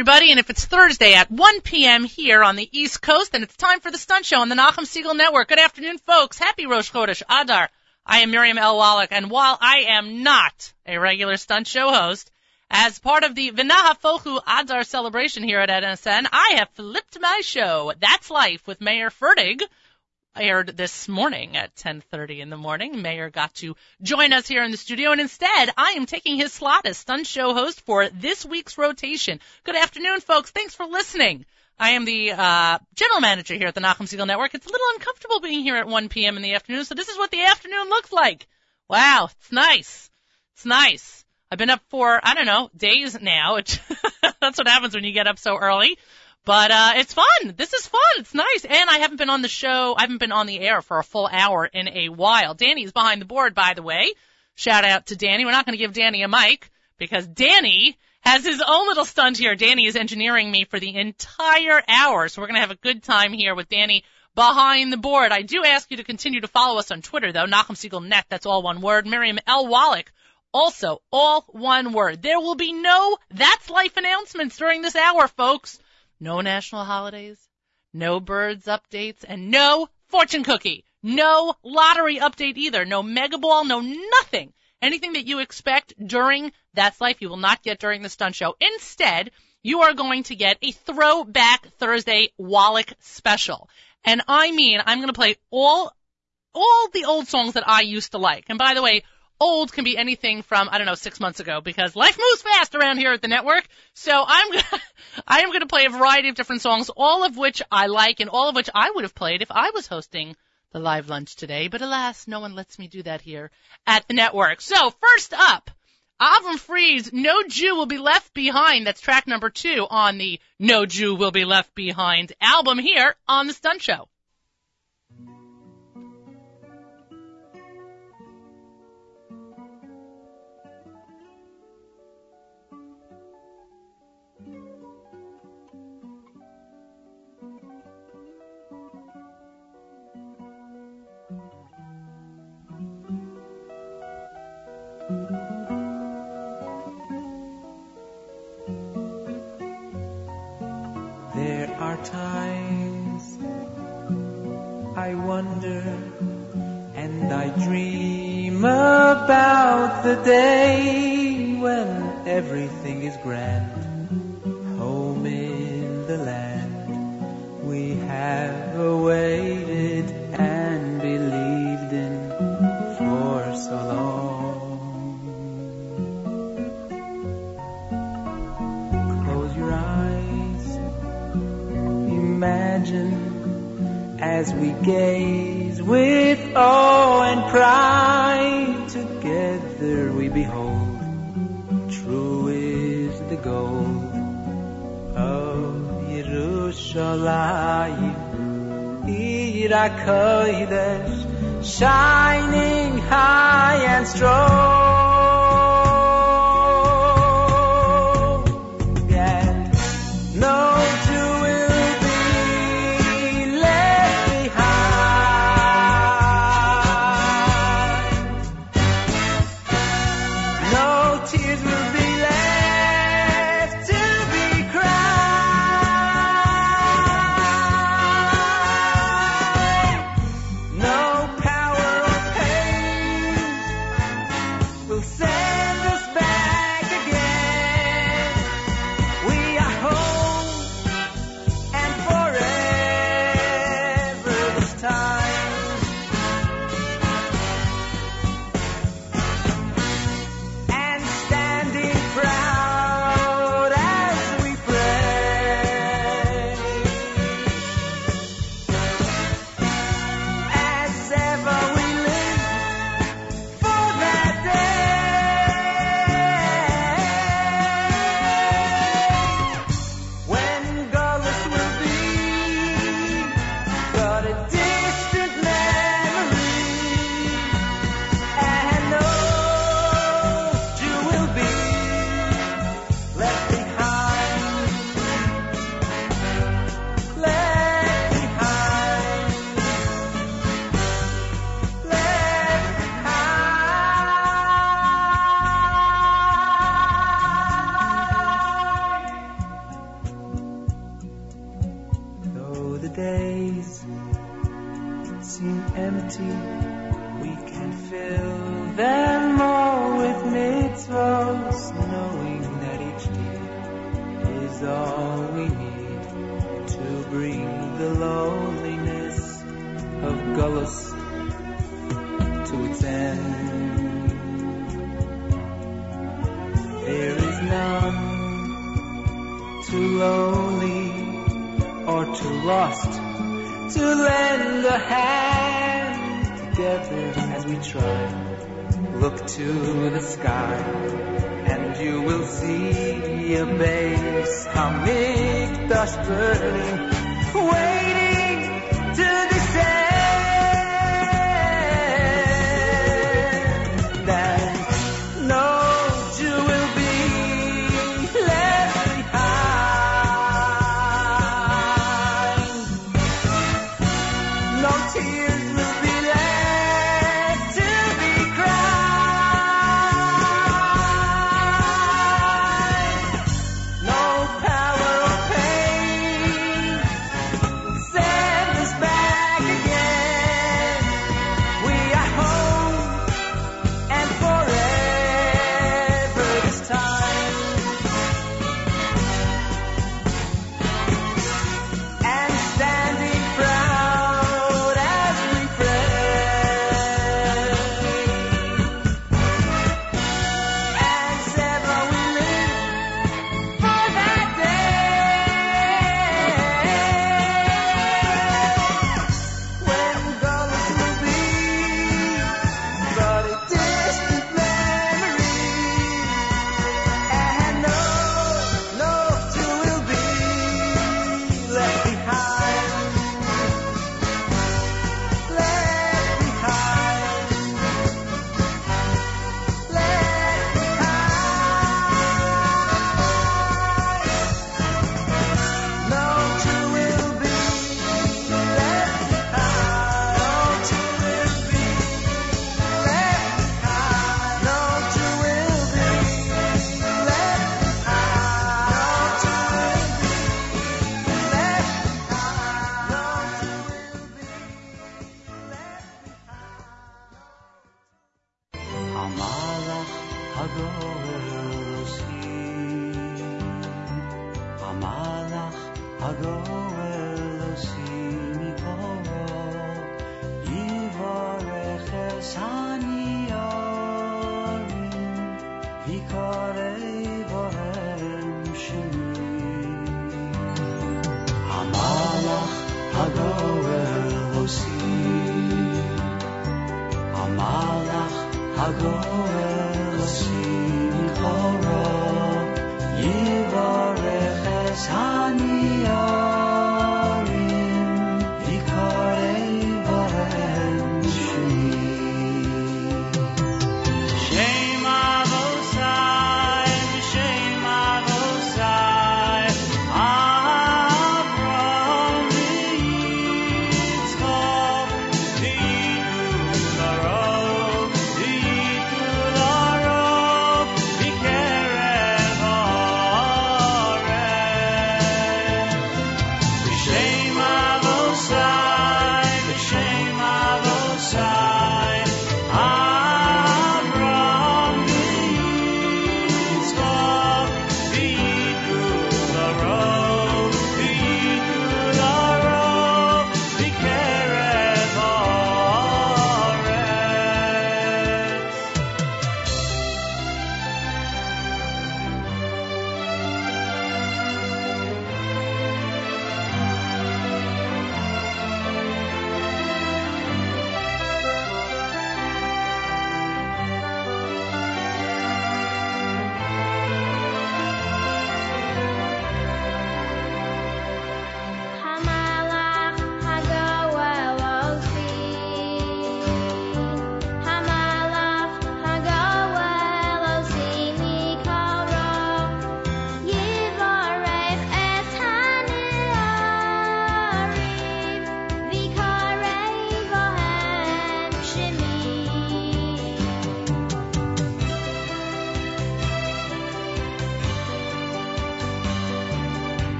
everybody, and if it's Thursday at 1 p.m. here on the East Coast, then it's time for the Stunt Show on the Nachum Segal Network. Good afternoon, folks. Happy Rosh Chodesh Adar. I am Miriam L. Wallach, and while I am not a regular Stunt Show host, as part of the Vinaha Fochu Adar celebration here at NSN, I have flipped my show, That's Life, with Mayor Fertig, aired this morning at 10:30 in the morning. Mayor got to join us here in the studio, and instead, I am taking his slot as stunt show host for this week's rotation. Good afternoon, folks. Thanks for listening. I am the uh, general manager here at the Nachum Segal Network. It's a little uncomfortable being here at 1 p.m. in the afternoon, so this is what the afternoon looks like. Wow, it's nice. It's nice. I've been up for I don't know days now. That's what happens when you get up so early. But uh, it's fun. This is fun. It's nice. And I haven't been on the show. I haven't been on the air for a full hour in a while. Danny is behind the board, by the way. Shout out to Danny. We're not going to give Danny a mic because Danny has his own little stunt here. Danny is engineering me for the entire hour. So we're going to have a good time here with Danny behind the board. I do ask you to continue to follow us on Twitter, though. Nachum Segal Net. That's all one word. Miriam L. Wallach. Also, all one word. There will be no That's Life announcements during this hour, folks. No national holidays, no birds updates, and no fortune cookie. No lottery update either. No mega ball, no nothing. Anything that you expect during That's Life, you will not get during the stunt show. Instead, you are going to get a throwback Thursday Wallach special. And I mean, I'm going to play all, all the old songs that I used to like. And by the way, old can be anything from, I don't know, six months ago because life moves fast around here at the network. So I'm gonna, I am gonna play a variety of different songs, all of which I like and all of which I would have played if I was hosting the live lunch today. But alas, no one lets me do that here at the network. So first up, Avraham Fried's No Jew Will Be Left Behind. That's track number two on the No Jew Will Be Left Behind album here on the Stunt Show. And I dream about the day when everything is grand. Home in the land we have awaited as we gaze with awe and pride. Together we behold, true is the gold of Yerushalayim, Ir shining high and strong. We can fill them all with mitzvahs, knowing that each day is all we need to bring the loneliness of Gullus to its end. There is none too lonely or too lost to lend a hand as we try. Look to the sky, and you will see a base, dust burning, waiting.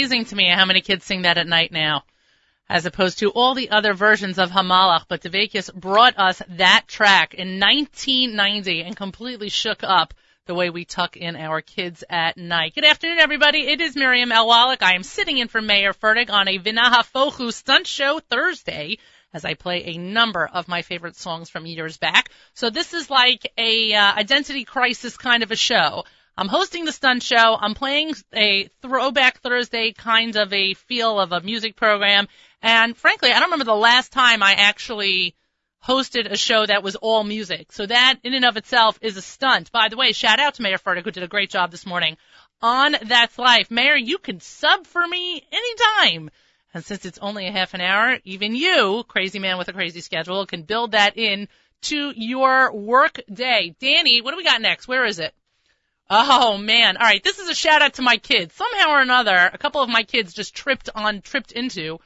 Amazing to me how many kids sing that at night now, as opposed to all the other versions of Hamalach. But D'veykus brought us that track in 1990 and completely shook up the way we tuck in our kids at night. Good afternoon, everybody. It is Miriam. Wallach. I am sitting in for Mayor Fertig on a Vinaha Fochu stunt show Thursday as I play a number of my favorite songs from years back. So this is like a uh, identity crisis kind of a show. I'm hosting the stunt show. I'm playing a throwback Thursday kind of a feel of a music program. And frankly, I don't remember the last time I actually hosted a show that was all music. So that in and of itself is a stunt. By the way, shout out to Mayor Fertig who did a great job this morning on That's Life. Mayor, you can sub for me anytime. And since it's only a half an hour, even you, crazy man with a crazy schedule, can build that in to your work day. Danny, what do we got next? Where is it? Oh man. All right. This is a shout out to my kids. Somehow or another, a couple of my kids just tripped on, tripped into,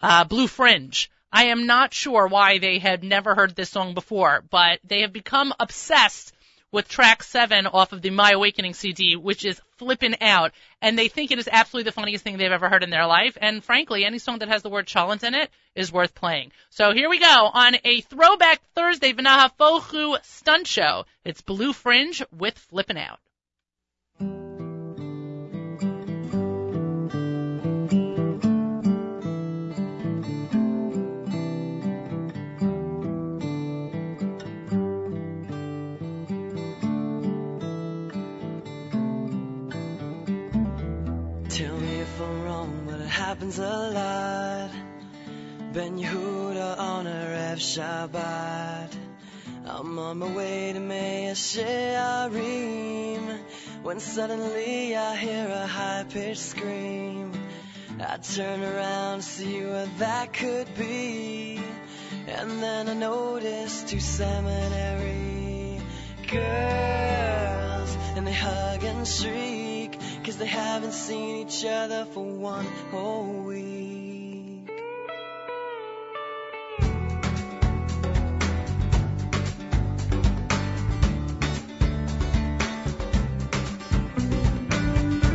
uh, Blue Fringe. I am not sure why they had never heard this song before, but they have become obsessed with track seven off of the My Awakening CD, which is flippin' out. And they think it is absolutely the funniest thing they've ever heard in their life. And frankly, any song that has the word challenge in it is worth playing. So here we go on a throwback Thursday Vinaha Fochu stunt show. It's Blue Fringe with Flippin' Out. Happens a lot. Ben Yehuda on a Rev Shabbat. I'm on my way to Mea Shearim when suddenly I hear a high-pitched scream. I turn around to see what that could be, and then I notice two seminary girls, and they hug and shriek, cause they haven't seen each other for one whole week.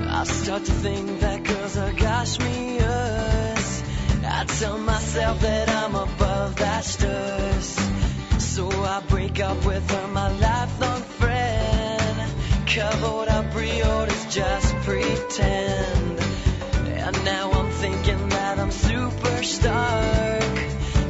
I start to think that girls are gashmias. I tell myself that I'm above that stuss. So I break up with her, And now I'm thinking that I'm super stark.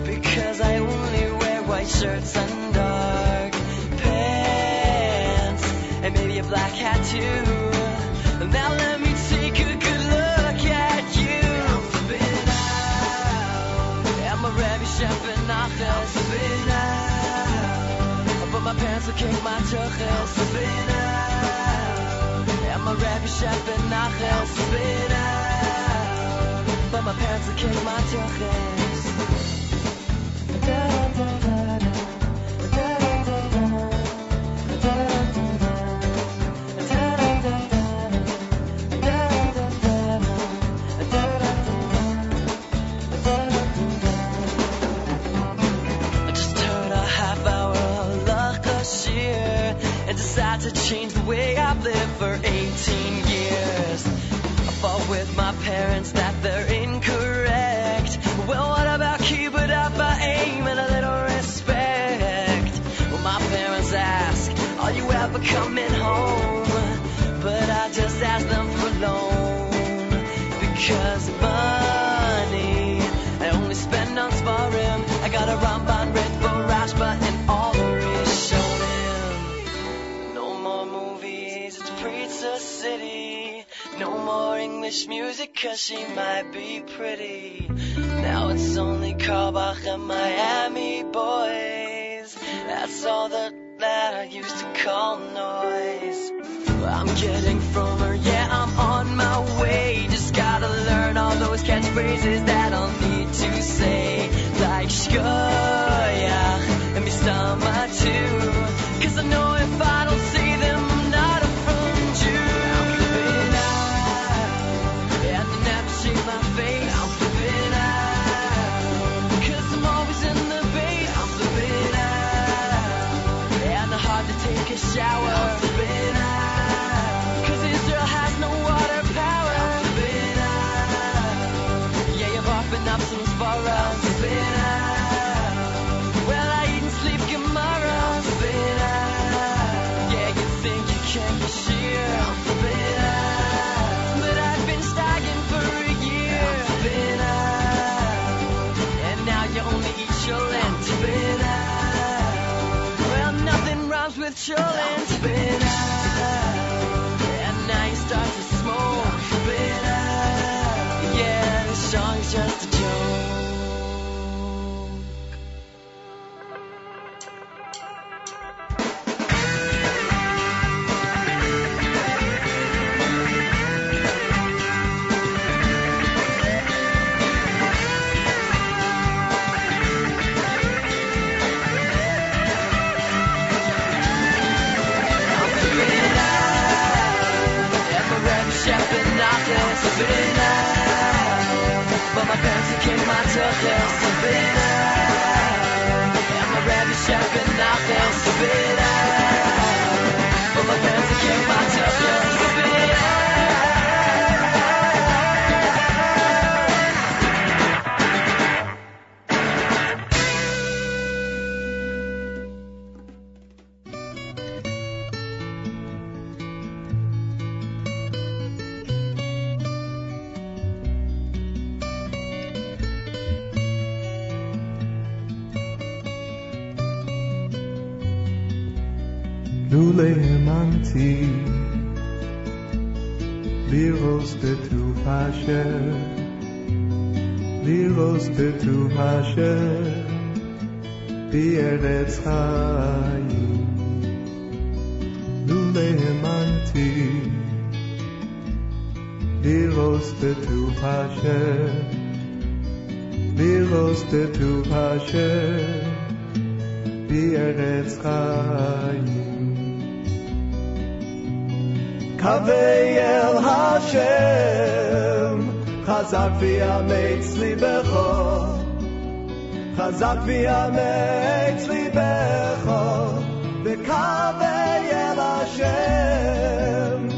Because I only wear white shirts and dark pants. And maybe a black hat too. Now let me take a good look at you. I'm flipping out. I'm a Rabbi Chef in Nachas. Flipping out. But my pants will kick my tuchel. Flipping out. I'm a Rabbi Chef in Nachas. Flipping out. But my parents will kick my tuchel. Decided to change the way I've lived for 18 years. I fought with my parents that more English music, cause she might be pretty. Now it's only Carlebach and Miami boys. That's all that, that I used to call noise. I'm getting from her, yeah, I'm on my way. Just got to learn all those catchphrases that I'll need to say, like shkoyach and mistama too. Cause I know rhymes לירוס בטוב אשר בארץ חיים לולא האמנתי לירוס בטוב אשר לירוס בטוב אשר בארץ חיים קווי אל השם, חזק ויאמץ ליבך, חזק ויאמץ ליבך, וקווי אל השם,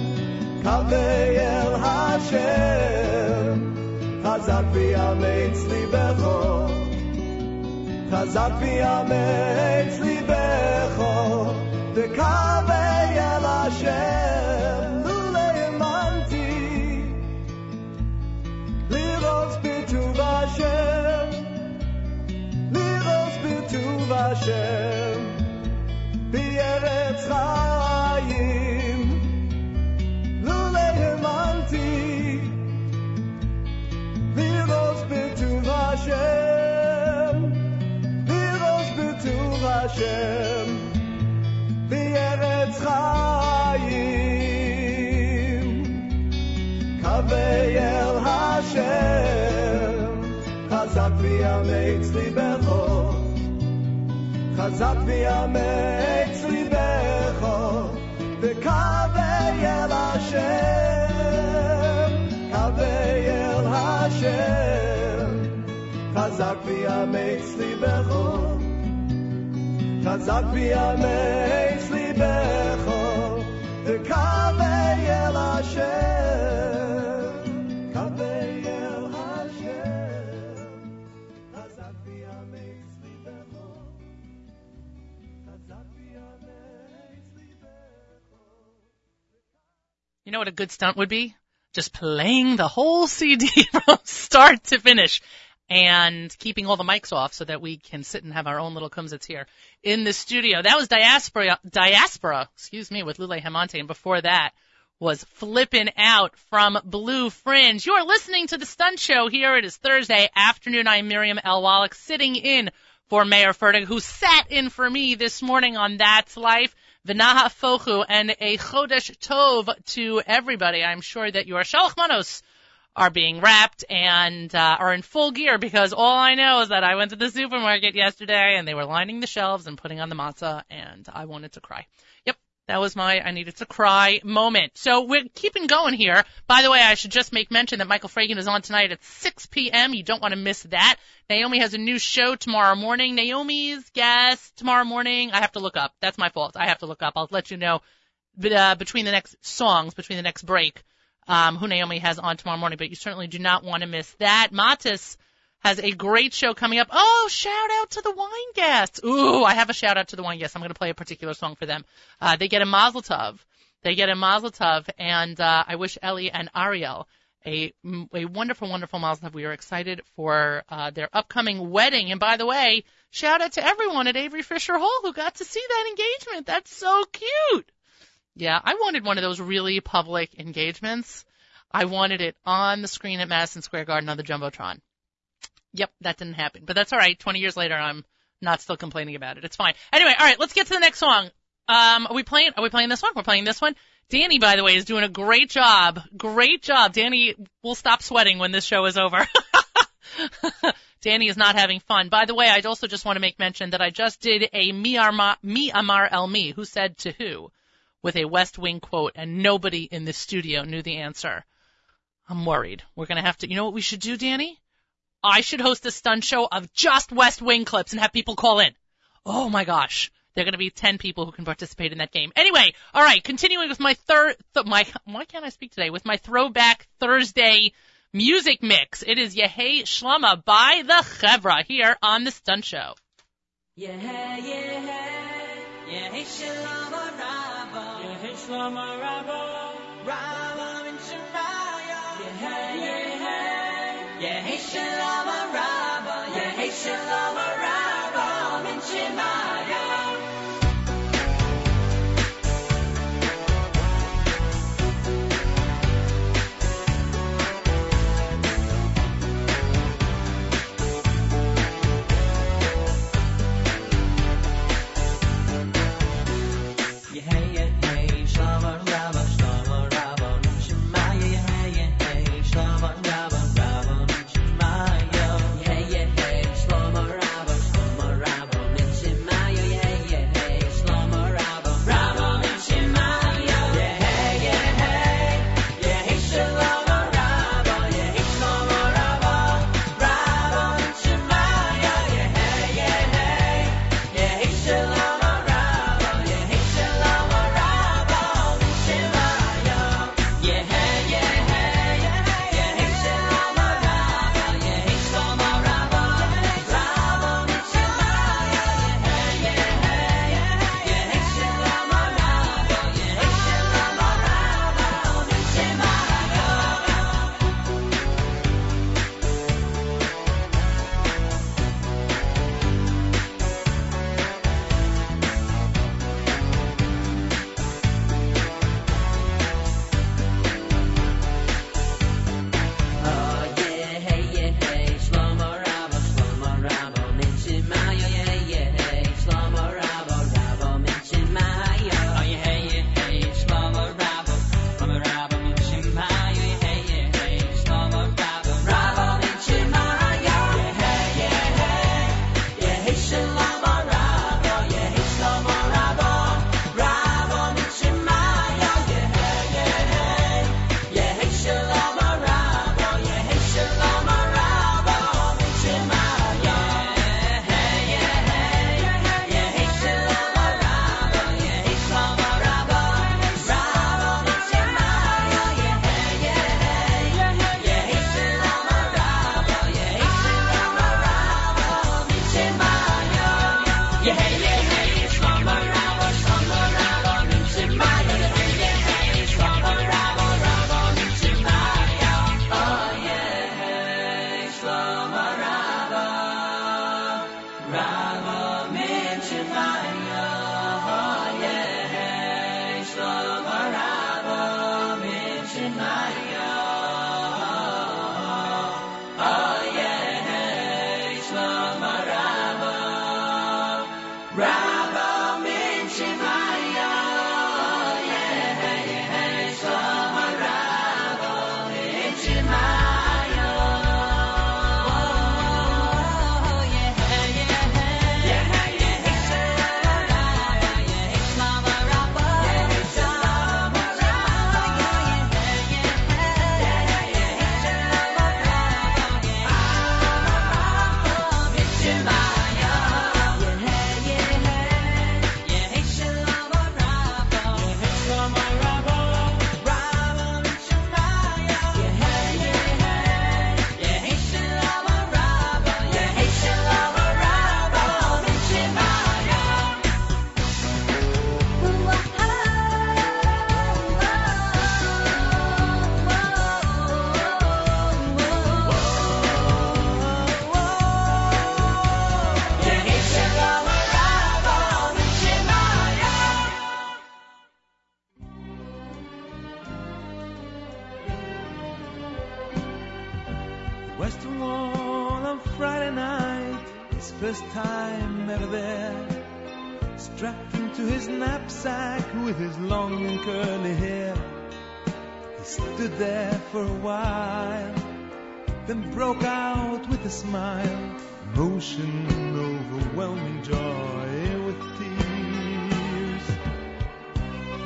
קווי אל השם, חזק ויאמץ ליבך, חזק ויאמץ ליבך, וקווי אל השם, בטוב השם, לראות בטוב השם, ויאמץ ליבך, חזק ויאמץ ליבך, וקווי אל השם, קווי אל השם, חזק ויאמץ ליבך. חזק ויאמץ ליבך, וקווי אל השם, Know what a good stunt would be? Just playing the whole CD from start to finish and keeping all the mics off so that we can sit and have our own little kumsitz here in the studio. That was Diaspora, Diaspora, excuse me, with Lule Hamonte. And before that was Flippin' Out from Blue Fringe. You're listening to the Stunt Show here. It is Thursday afternoon. I'm Miriam L. Wallach sitting in for Mayor Fertig, who sat in for me this morning on That's Life. V'naha fochu and a chodesh tov to everybody. I'm sure that your shalach manos are being wrapped and uh, are in full gear because all I know is that I went to the supermarket yesterday and they were lining the shelves and putting on the matzah and I wanted to cry. That was my I needed to cry moment. So we're keeping going here. By the way, I should just make mention that Michael Fragin is on tonight at 6 p.m. You don't want to miss that. Naomi has a new show tomorrow morning. Naomi's guest tomorrow morning. I have to look up. That's my fault. I have to look up. I'll let you know but, uh, between the next songs, between the next break, um, who Naomi has on tomorrow morning. But you certainly do not want to miss that. Matis has a great show coming up. Oh, shout out to the wine guests. Ooh, I have a shout out to the wine guests. I'm going to play a particular song for them. Uh, they get a mazel tov. They get a mazel tov, and uh, I wish Ellie and Ariel a a wonderful, wonderful mazel tov. We are excited for uh, their upcoming wedding. And by the way, shout out to everyone at Avery Fisher Hall who got to see that engagement. That's so cute. Yeah, I wanted one of those really public engagements. I wanted it on the screen at Madison Square Garden on the Jumbotron. Yep, that didn't happen. But that's alright. 20 years later, I'm not still complaining about it. It's fine. Anyway, alright, let's get to the next song. Um, are we playing, are we playing this one? We're playing this one. Danny, by the way, is doing a great job. Great job. Danny will stop sweating when this show is over. Danny is not having fun. By the way, I also just want to make mention that I just did a Mi Amar, Mi Amar El Mi, who said to who, with a West Wing quote, and nobody in the studio knew the answer. I'm worried. We're gonna have to, you know what we should do, Danny? I should host a stunt show of just West Wing clips and have people call in. Oh my gosh. There are going to be 10 people who can participate in that game. Anyway, all right, continuing with my third, th- my, why can't I speak today? With my throwback Thursday music mix. It is Yehei Shlama by the Chevra here on the Stunt Show. Yeah, yeah, yeah, shalom rabba, Yehei Shlomo Rabbo, rabba Yeah, shalom with his long and curly hair. He stood there for a while, then broke out with a smile, emotion, overwhelming joy with tears.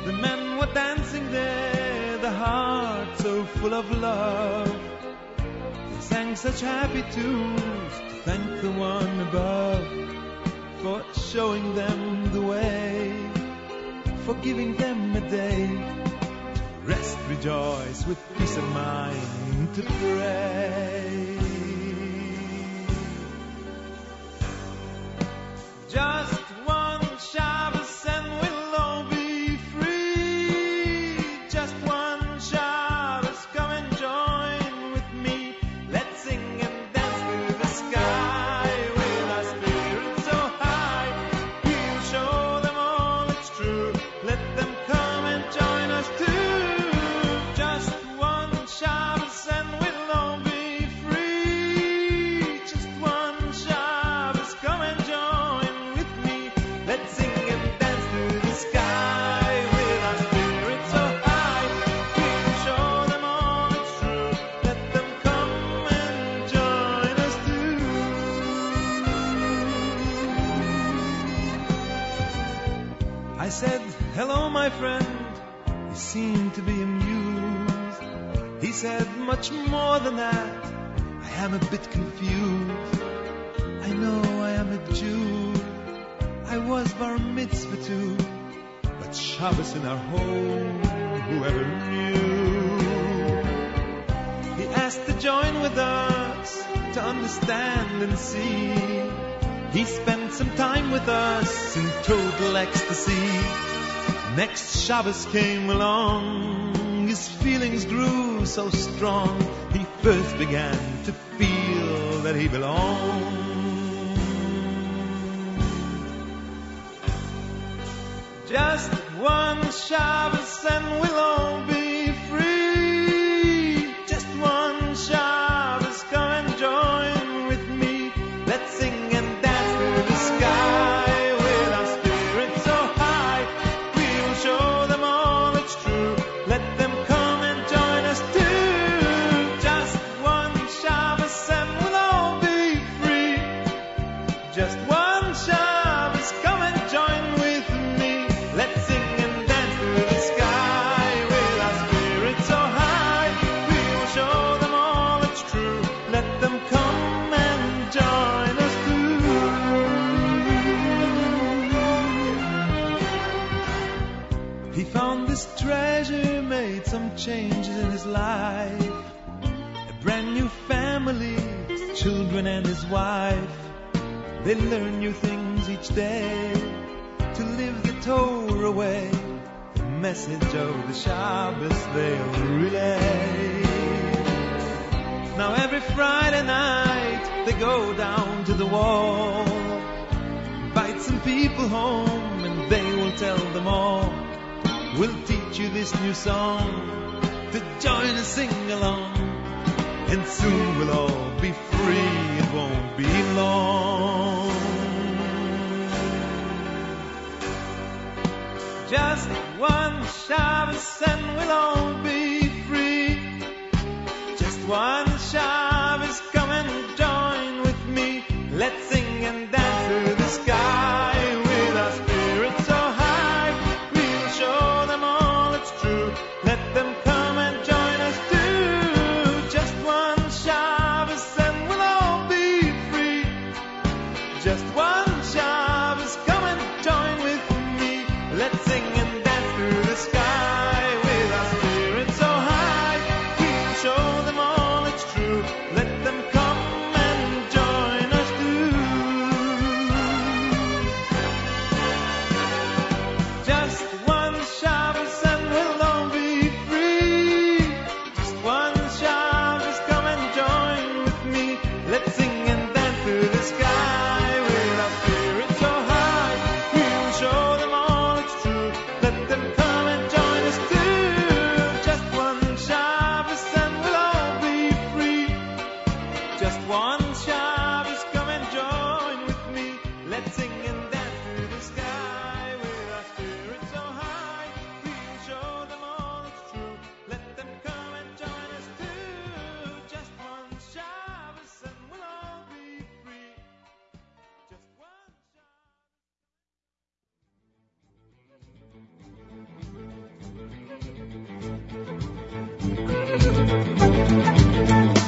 The men were dancing there, the heart so full of love. They sang such happy tunes to thank the one above for showing them the way, for giving them a day rest, rejoice with peace of mind to pray. Just friend. He seemed to be amused. He said much more than that. I am a bit confused. I know I am a Jew. I was bar mitzvah too. But Shabbos in our home, whoever knew? He asked to join with us to understand and see. He spent some time with us in total ecstasy. Next Shabbos came along, his feelings grew so strong. He first began to feel that he belonged. Just one Shabbos and we'll all be changes in his life. A brand new family, children and his wife. They learn new things each day to live the Torah way. The message of the Shabbos they'll relay. Now every Friday night they go down to the wall, invite some people home, and they will tell them all. We'll teach you this new song to join and sing along, and soon we'll all be free. It won't be long. Just one Shabbos and we'll all be free. Just one Shabbos, やった!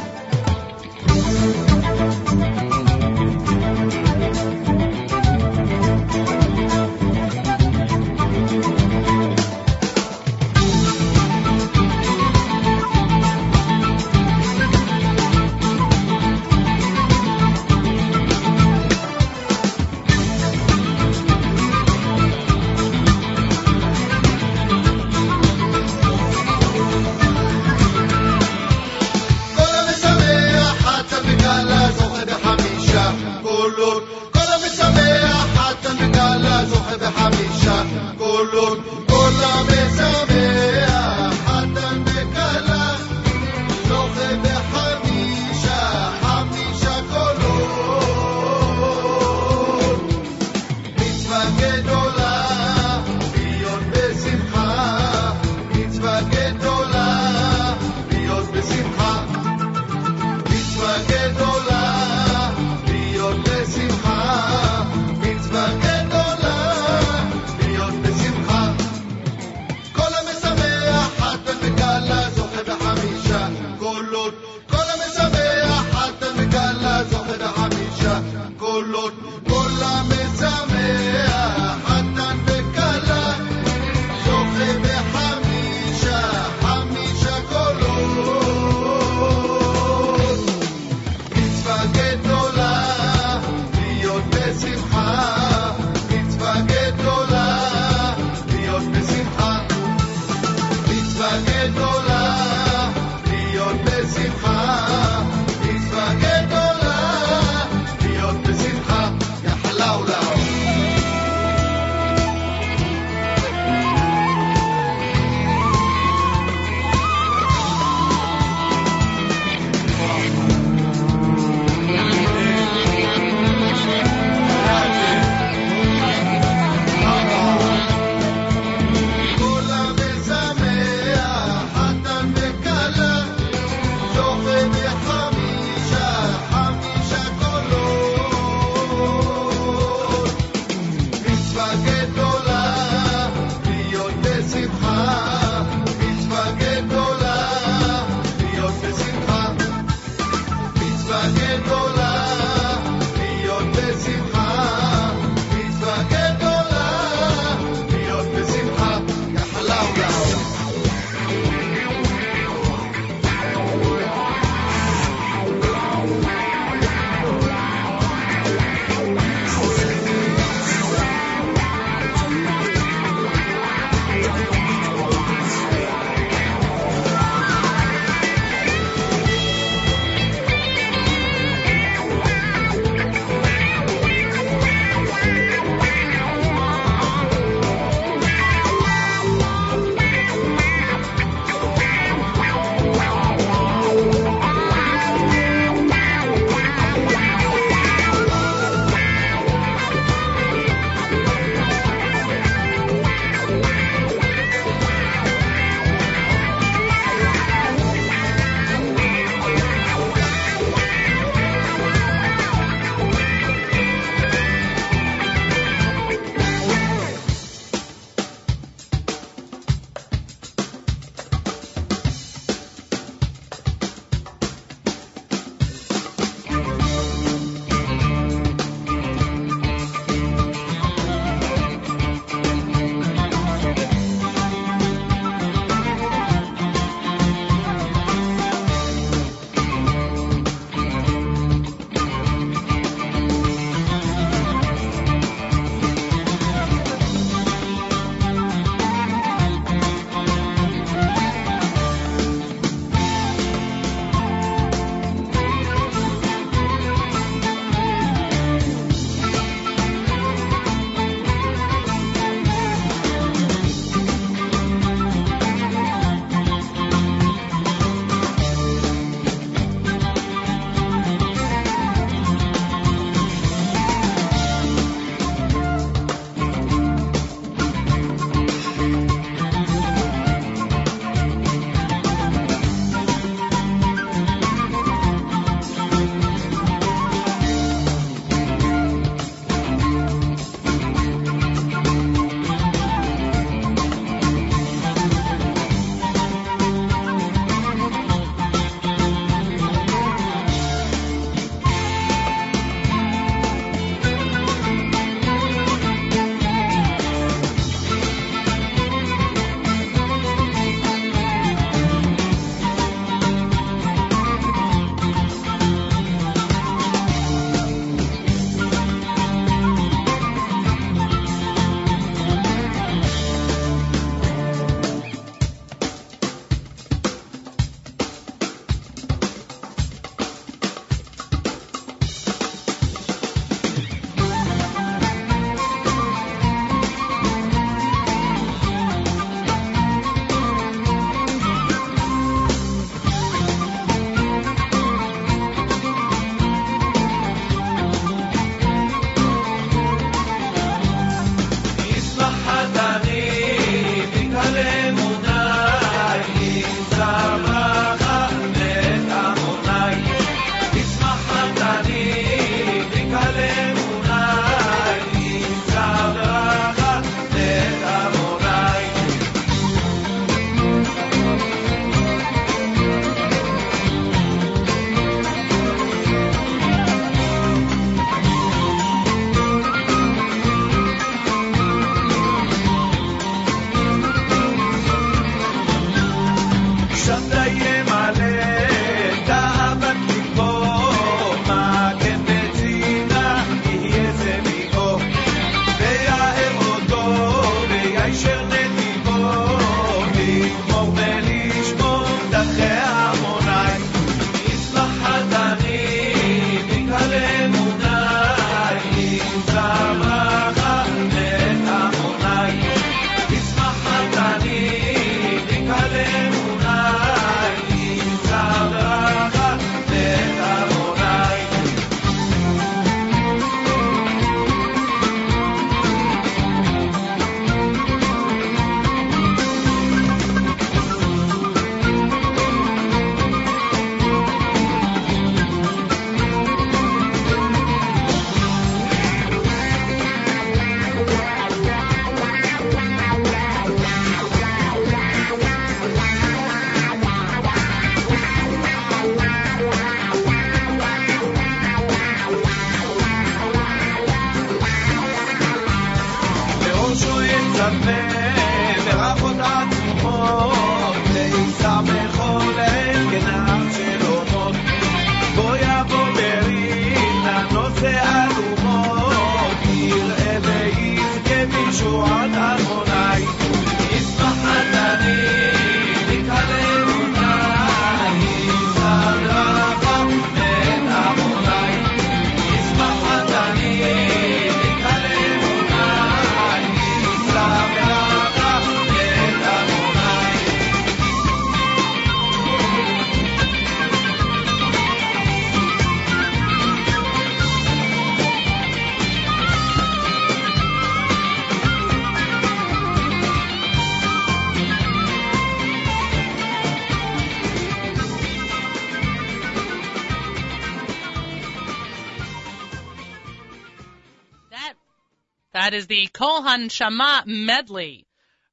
Hanshama medley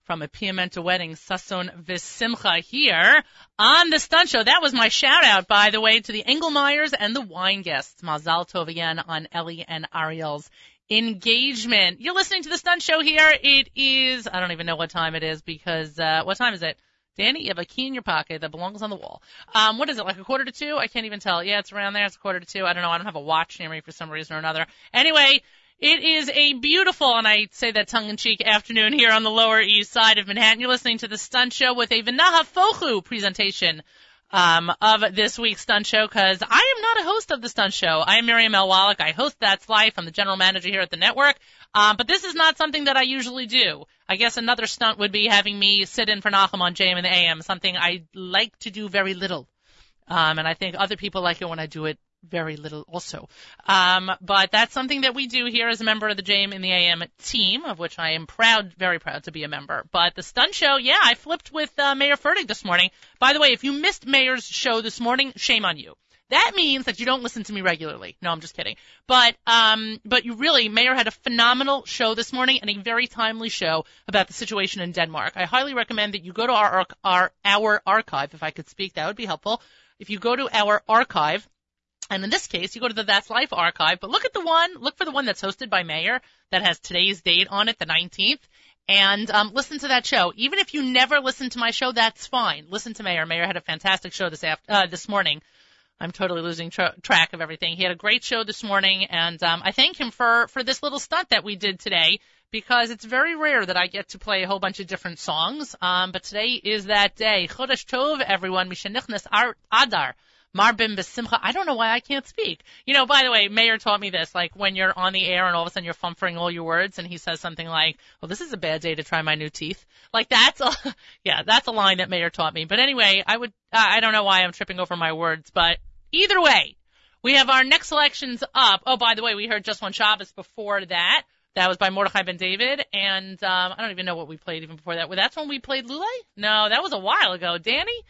from a Piamenta wedding, Sason Visimcha here on the Stunt Show. That was my shout out, by the way, to the Engelmeyers and the wine guests. Mazal Tov again on Ellie and Ariel's engagement. You're listening to the Stunt Show here. It is, I don't even know what time it is because, uh, what time is it? Danny, you have a key in your pocket that belongs on the wall. Um, what is it, like a quarter to two? I can't even tell. Yeah, it's around there. It's a quarter to two. I don't know. I don't have a watch near me for some reason or another. Anyway, it is a beautiful, and I say that tongue in cheek afternoon here on the Lower East Side of Manhattan. You're listening to the Stunt Show with a Vinaha Fochu presentation um, of this week's Stunt Show because I am not a host of the Stunt Show. I am Miriam L. Wallach. I host That's Life. I'm the general manager here at the network. Um, but this is not something that I usually do. I guess another stunt would be having me sit in for Nachum on JM in the AM, something I like to do very little. Um, and I think other people like it when I do it very little also. Um, but that's something that we do here as a member of the JM in the AM team, of which I am proud, very proud to be a member. But the stunt show, yeah, I flipped with uh, Meir Fertig this morning. By the way, if you missed Meir's show this morning, shame on you. That means that you don't listen to me regularly. No, I'm just kidding. But um, but you really, Meir had a phenomenal show this morning and a very timely show about the situation in Denmark. I highly recommend that you go to our our our archive, if I could speak, that would be helpful. If you go to our archive, and in this case, you go to the That's Life archive, but look at the one, look for the one that's hosted by Meir that has today's date on it, the 19th, and um, listen to that show. Even if you never listen to my show, that's fine. Listen to Meir. Meir had a fantastic show this after, uh, this morning. I'm totally losing tra- track of everything. He had a great show this morning, and um, I thank him for for this little stunt that we did today because it's very rare that I get to play a whole bunch of different songs. Um, but today is that day. Chodesh Tov, everyone. Mishenichnas Adar. Marbim Besimcha. I don't know why I can't speak. You know, by the way, Meir taught me this, like when you're on the air and all of a sudden you're fumfering all your words and he says something like, well, this is a bad day to try my new teeth. Like that's a, yeah, that's a line that Meir taught me. But anyway, I would, I don't know why I'm tripping over my words, but either way, we have our next selections up. Oh, by the way, we heard just one Shabbos before that. That was by Mordechai Ben David, and um, I don't even know what we played even before that. Well, that's when we played Lule? No, that was a while ago. Danny?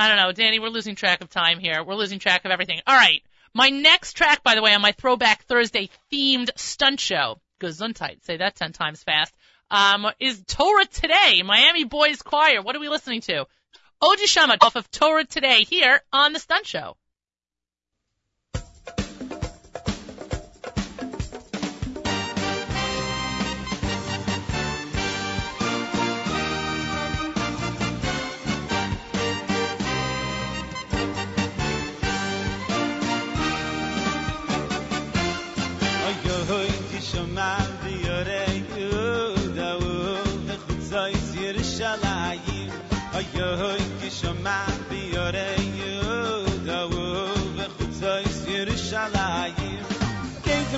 I don't know, Danny, we're losing track of time here. We're losing track of everything. All right. My next track, by the way, on my Throwback Thursday themed stunt show, Gesundheit, say that ten times fast, um, is Torah Today, Miami Boys Choir. What are we listening to? Oji Shamat off of Torah Today here on the Stunt Show. hoy kishma bi yore yuda u ve khutzay sir shalayim kayt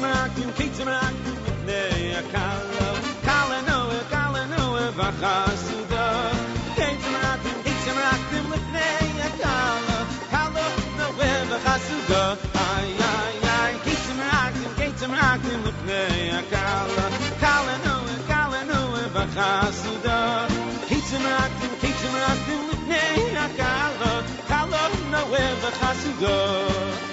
kala nu, v'chasuda.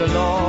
Me praise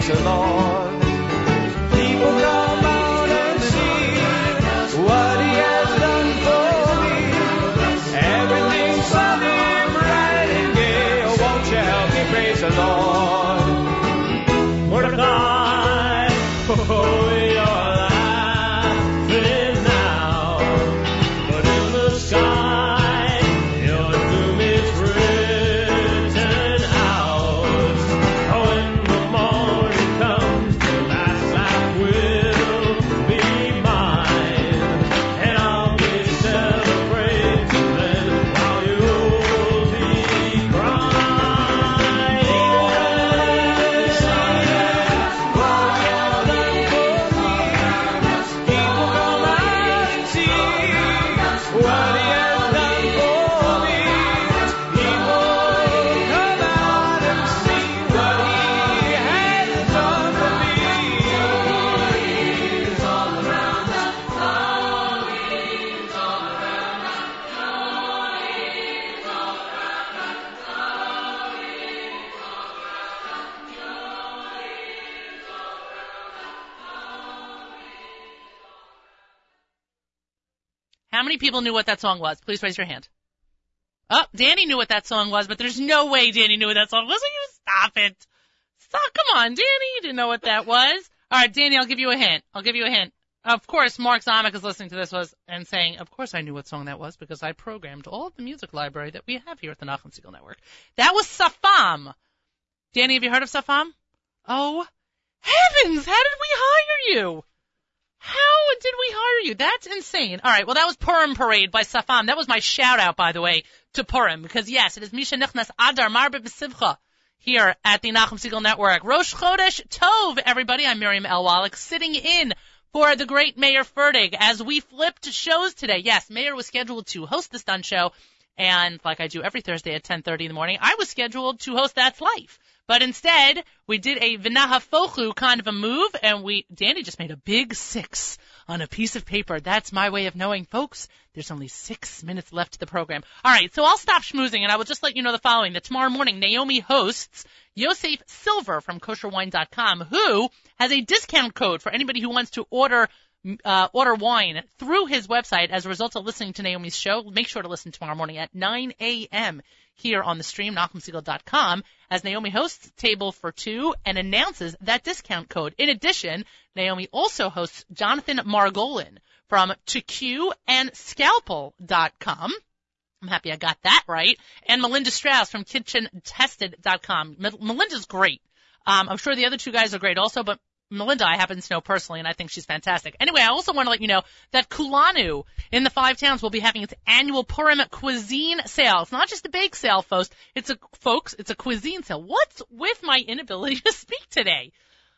praise the Lord? Knew what that song was? Please raise your hand. Oh, Danny knew what that song was, but there's no way Danny knew what that song was. You stop it? Stop. Come on, Danny. You didn't know what that was. All right, Danny, I'll give you a hint. I'll give you a hint. Of course, Mark Zomick is listening to this was and saying, of course I knew what song that was because I programmed all of the music library that we have here at the Nachum Segal Network. That was Safam. Danny, have you heard of Safam? Oh, heavens, how did we hire you? How did we hire you? That's insane. All right, well that was Purim Parade by Safam. That was my shout out, by the way, to Purim because yes, it is Misha Nichnas Adar Marbe B'Simcha here at the Nachum Segal Network. Rosh Chodesh Tov, everybody. I'm Miriam L. Wallach, sitting in for the great Meir Fertig as we flipped shows today. Yes, Meir was scheduled to host the Stun Show, and like I do every Thursday at 10:30 in the morning, I was scheduled to host That's Life. But instead, we did a Vinaha Fochu kind of a move, and we Danny just made a big six on a piece of paper. That's my way of knowing, folks. There's only six minutes left to the program. All right, so I'll stop schmoozing and I will just let you know the following. That tomorrow morning, Naomi hosts Yosef Silver from kosherwine.com, who has a discount code for anybody who wants to order uh, order wine through his website as a result of listening to Naomi's show. Make sure to listen tomorrow morning at 9 a.m. here on the stream, NachumSegal.com, as Naomi hosts Table for Two and announces that discount code. In addition, Naomi also hosts Jonathan Margolin from TQ and Scalpel.com. I'm happy I got that right. And Melinda Strauss from KitchenTested.com. Melinda's great. Um, I'm sure the other two guys are great also, but Melinda I happen to know personally, and I think she's fantastic. Anyway, I also want to let you know that Kulanu in the five towns will be having its annual Purim cuisine sale. It's not just a bake sale, folks. It's a folks. It's a cuisine sale. What's with my inability to speak today?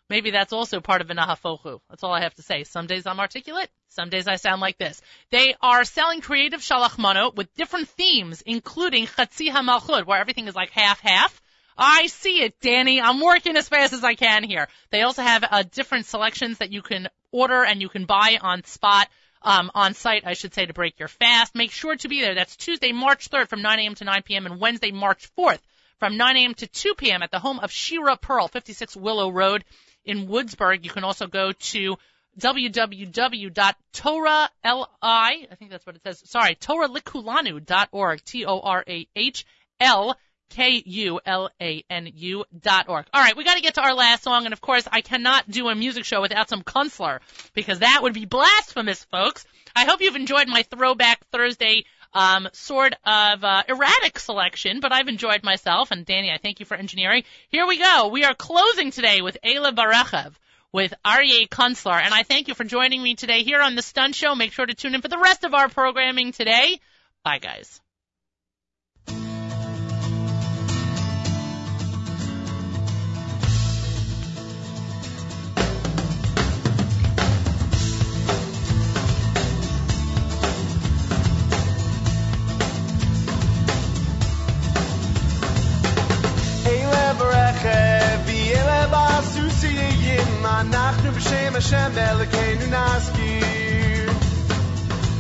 Maybe that's also part of Anahafochu. That's all I have to say. Some days I'm articulate. Some days I sound like this. They are selling creative shalachmano with different themes, including Chatzi HaMalchut, where everything is like half-half. I see it, Danny. I'm working as fast as I can here. They also have uh, different selections that you can order and you can buy on spot. Um, on site, I should say, to break your fast. Make sure to be there. That's Tuesday, March 3rd from 9 a.m. to 9 p.m. and Wednesday, March 4th from 9 a.m. to 2 p.m. at the home of Shira Pearl, 56 Willow Road in Woodsburgh. You can also go to www.torah, I think that's what it says, sorry, torahlikulanu.org, T-O-R-A-H-L K-U-L-A-N-U dot org. All right, we got to get to our last song, and of course, I cannot do a music show without some Kunstler, because that would be blasphemous, folks. I hope you've enjoyed my Throwback Thursday um, sort of uh, erratic selection, but I've enjoyed myself. And Danny, I thank you for engineering. Here we go. We are closing today with Ayla Barechev with Aryeh Kunstler, and I thank you for joining me today here on the Stun Show. Make sure to tune in for the rest of our programming today. Bye, guys. אנחנו בשם השם אלוקינו נזכיר.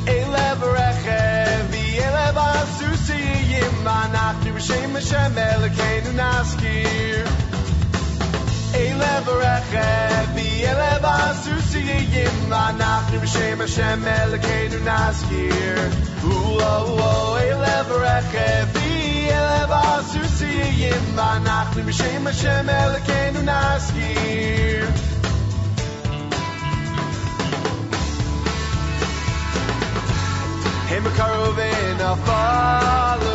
אלה ברכב, ואלה בסוסיים, אנחנו בשם השם אלוקינו נזכיר. אלה ברכב, ואלה בסוסיים, אנחנו בשם השם אלוקינו נזכיר. אלה ברכב, ואלה בסוסיים, אנחנו בשם השם אלוקינו נזכיר. הם קרובים נפלו,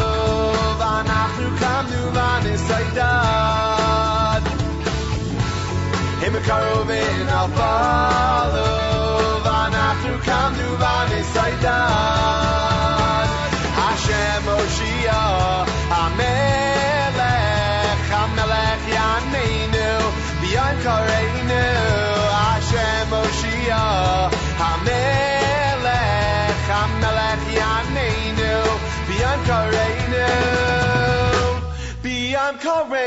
ואנחנו קמנו ונסיידד. הם קרובים נפלו,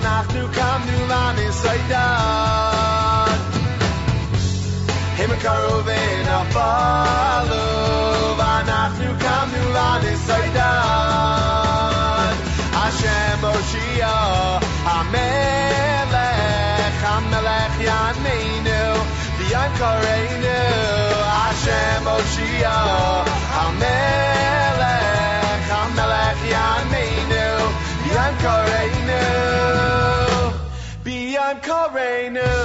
ואנחנו קמנו ונסיידד. הם קרובים נפלו, ואנחנו קמנו ונסיידד. השם הושיע, המלך, המלך יעננו, ביום קראנו, השם Hashem Moshiach, Hamelech, Hamelech Yameinu, B'yam Koreinu, B'yam